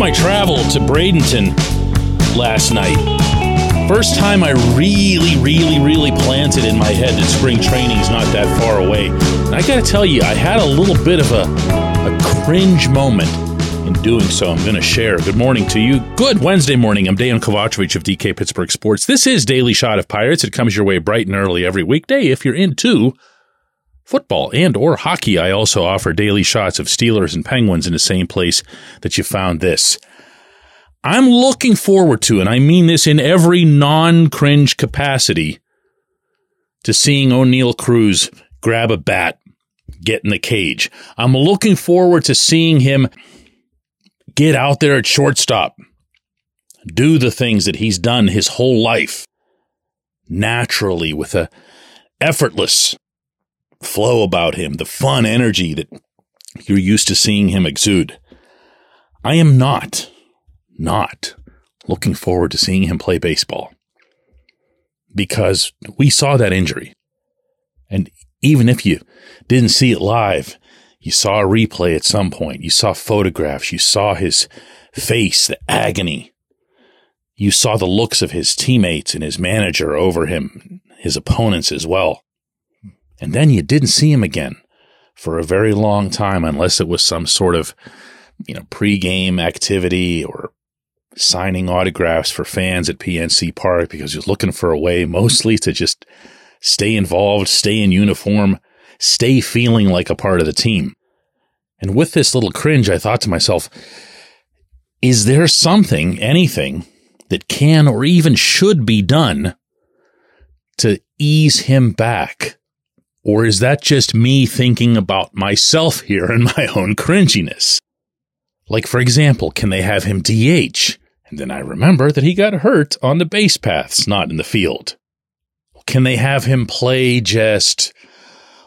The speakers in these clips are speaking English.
my travel to Bradenton last night. First time I really, really, really planted in my head that spring training's not that far away. And I gotta tell you, I had a little bit of a, a cringe moment in doing so. I'm gonna share. Good morning to you. Good Wednesday morning. I'm Dejan Kovacevic of DK Pittsburgh Sports. This is Daily Shot of Pirates. It comes your way bright and early every weekday if you're into football and or hockey. I also offer daily shots of Steelers and Penguins in the same place that you found this. I'm looking forward to, and I mean this in every non cringe capacity, to seeing Oneil Cruz grab a bat, get in the cage. I'm looking forward to seeing him get out there at shortstop, do the things that he's done his whole life naturally with a effortless flow about him, the fun energy that you're used to seeing him exude. I am not not looking forward to seeing him play baseball because we saw that injury. And even if you didn't see it live, you saw a replay at some point. You saw photographs. You saw his face, the agony. You saw the looks of his teammates and his manager over him, his opponents as well. And then you didn't see him again for a very long time, unless it was some sort of, you know, pregame activity or signing autographs for fans at PNC Park because he was looking for a way mostly to just stay involved, stay in uniform, stay feeling like a part of the team. And with this little cringe, I thought to myself, is there something, anything that can or even should be done to ease him back? Or is that just me thinking about myself here and my own cringiness? Like, for example, can they have him DH? And then I remember that he got hurt on the base paths, not in the field. Can they have him play just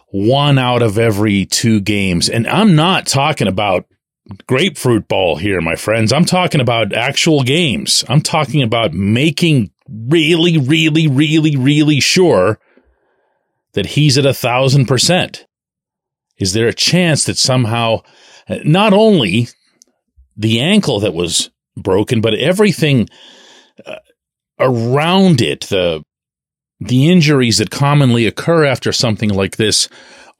one out of every two games? And I'm not talking about grapefruit ball here, my friends. I'm talking about actual games. I'm talking about making really, really, really, really sure that he's at a thousand percent. Is there a chance that somehow not only the ankle that was broken, but everything uh, around it, the the injuries that commonly occur after something like this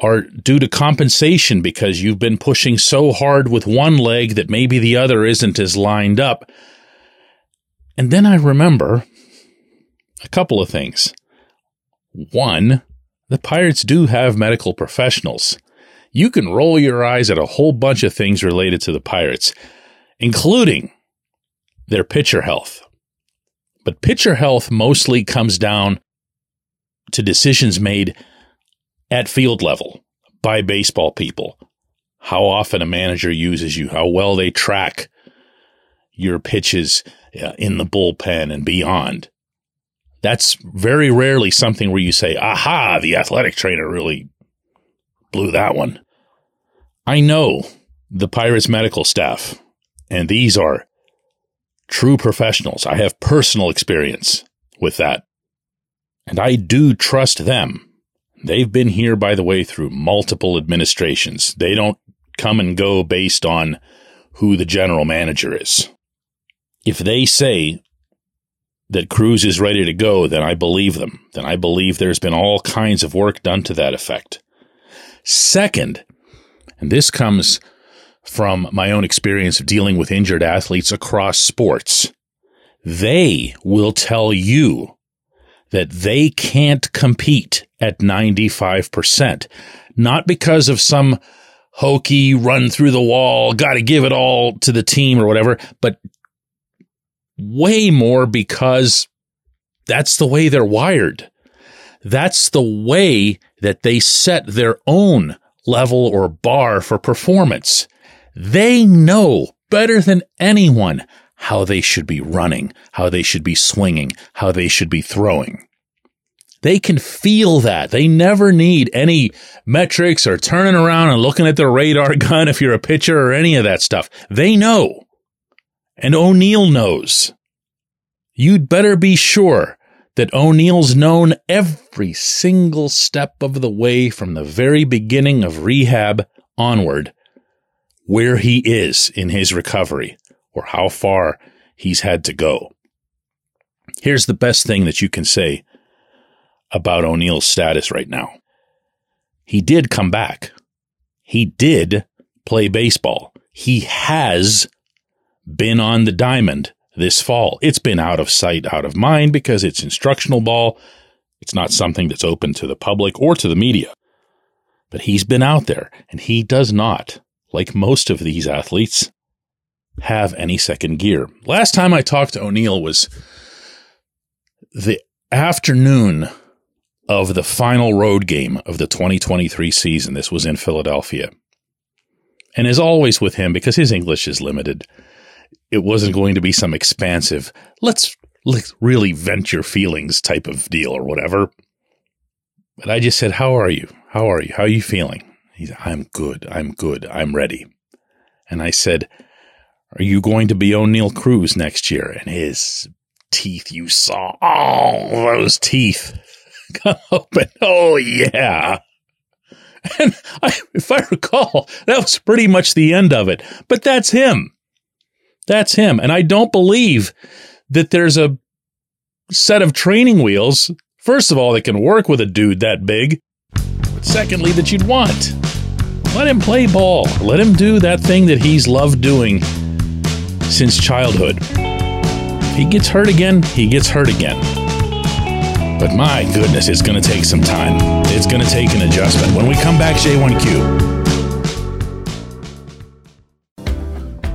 are due to compensation because you've been pushing so hard with one leg that maybe the other isn't as lined up. And then I remember a couple of things. One, the Pirates do have medical professionals. You can roll your eyes at a whole bunch of things related to the Pirates, including their pitcher health. But pitcher health mostly comes down to decisions made at field level by baseball people. How often a manager uses you, how well they track your pitches uh, in the bullpen and beyond. That's very rarely something where you say, aha, the athletic trainer really blew that one. I know the Pirates medical staff, and these are true professionals. I have personal experience with that. And I do trust them. They've been here, by the way, through multiple administrations. They don't come and go based on who the general manager is. If they say that Cruz is ready to go, then I believe them. Then I believe there's been all kinds of work done to that effect. Second, and this comes from my own experience of dealing with injured athletes across sports. They will tell you that they can't compete at 95%, not because of some hokey run through the wall, got to give it all to the team or whatever, but way more because that's the way they're wired. That's the way that they set their own level or bar for performance. They know better than anyone how they should be running, how they should be swinging, how they should be throwing. They can feel that. They never need any metrics or turning around and looking at their radar gun if you're a pitcher or any of that stuff. They know. And Oneil knows. You'd better be sure that Oneil's known every single step of the way from the very beginning of rehab onward where he is in his recovery, or how far he's had to go. Here's the best thing that you can say about Oneil's status right now. He did come back. He did play baseball. He has been on the diamond this fall. It's been out of sight, out of mind because it's instructional ball. It's not something that's open to the public or to the media. But he's been out there and he does not, like most of these athletes, have any second gear. Last time I talked to Oneil was the afternoon of the final road game of the 2023 season. This was in Philadelphia. And as always with him, because his English is limited, it wasn't going to be some expansive, let's, let's really vent your feelings type of deal or whatever. But I just said, How are you? How are you? How are you feeling? He said, I'm good. I'm good. I'm ready. And I said, Are you going to be Oneil Cruz next year? And his teeth, you saw, all those teeth come open. Oh, yeah. And I, if I recall, that was pretty much the end of it. But that's him. That's him. And I don't believe that there's a set of training wheels, first of all, that can work with a dude that big. But secondly, that you'd want. Let him play ball. Let him do that thing that he's loved doing since childhood. If he gets hurt again, he gets hurt again. But my goodness, it's going to take some time. It's going to take an adjustment. When we come back, J1Q.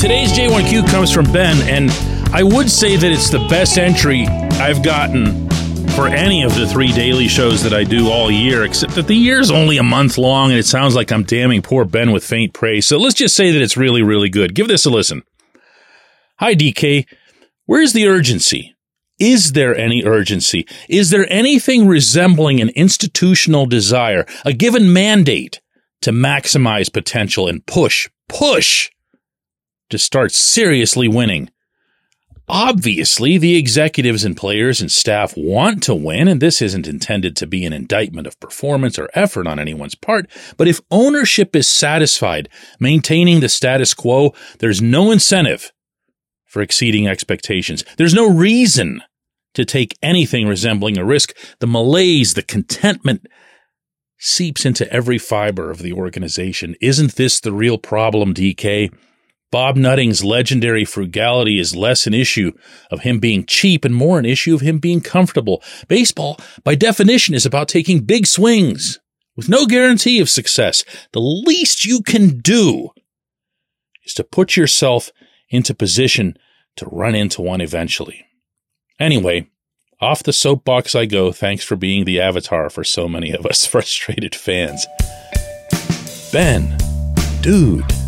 Today's J1Q comes from Ben, and I would say that it's the best entry I've gotten for any of the three daily shows that I do all year, except that the year's only a month long, and it sounds like I'm damning poor Ben with faint praise. So let's just say that it's really, really good. Give this a listen. Hi, DK. Where's the urgency? Is there any urgency? Is there anything resembling an institutional desire, a given mandate to maximize potential and push, push to start seriously winning. Obviously, the executives and players and staff want to win, and this isn't intended to be an indictment of performance or effort on anyone's part. But if ownership is satisfied maintaining the status quo, there's no incentive for exceeding expectations. There's no reason to take anything resembling a risk. The malaise, the contentment seeps into every fiber of the organization. Isn't this the real problem, DK? Bob Nutting's legendary frugality is less an issue of him being cheap and more an issue of him being comfortable. Baseball, by definition, is about taking big swings with no guarantee of success. The least you can do is to put yourself into position to run into one eventually. Anyway, off the soapbox I go. Thanks for being the avatar for so many of us frustrated fans. Ben, dude.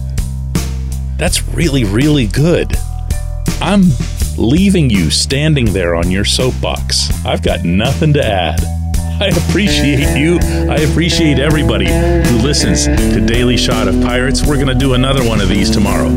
That's really, really good. I'm leaving you standing there on your soapbox. I've got nothing to add. I appreciate you. I appreciate everybody who listens to Daily Shot of Pirates. We're going to do another one of these tomorrow.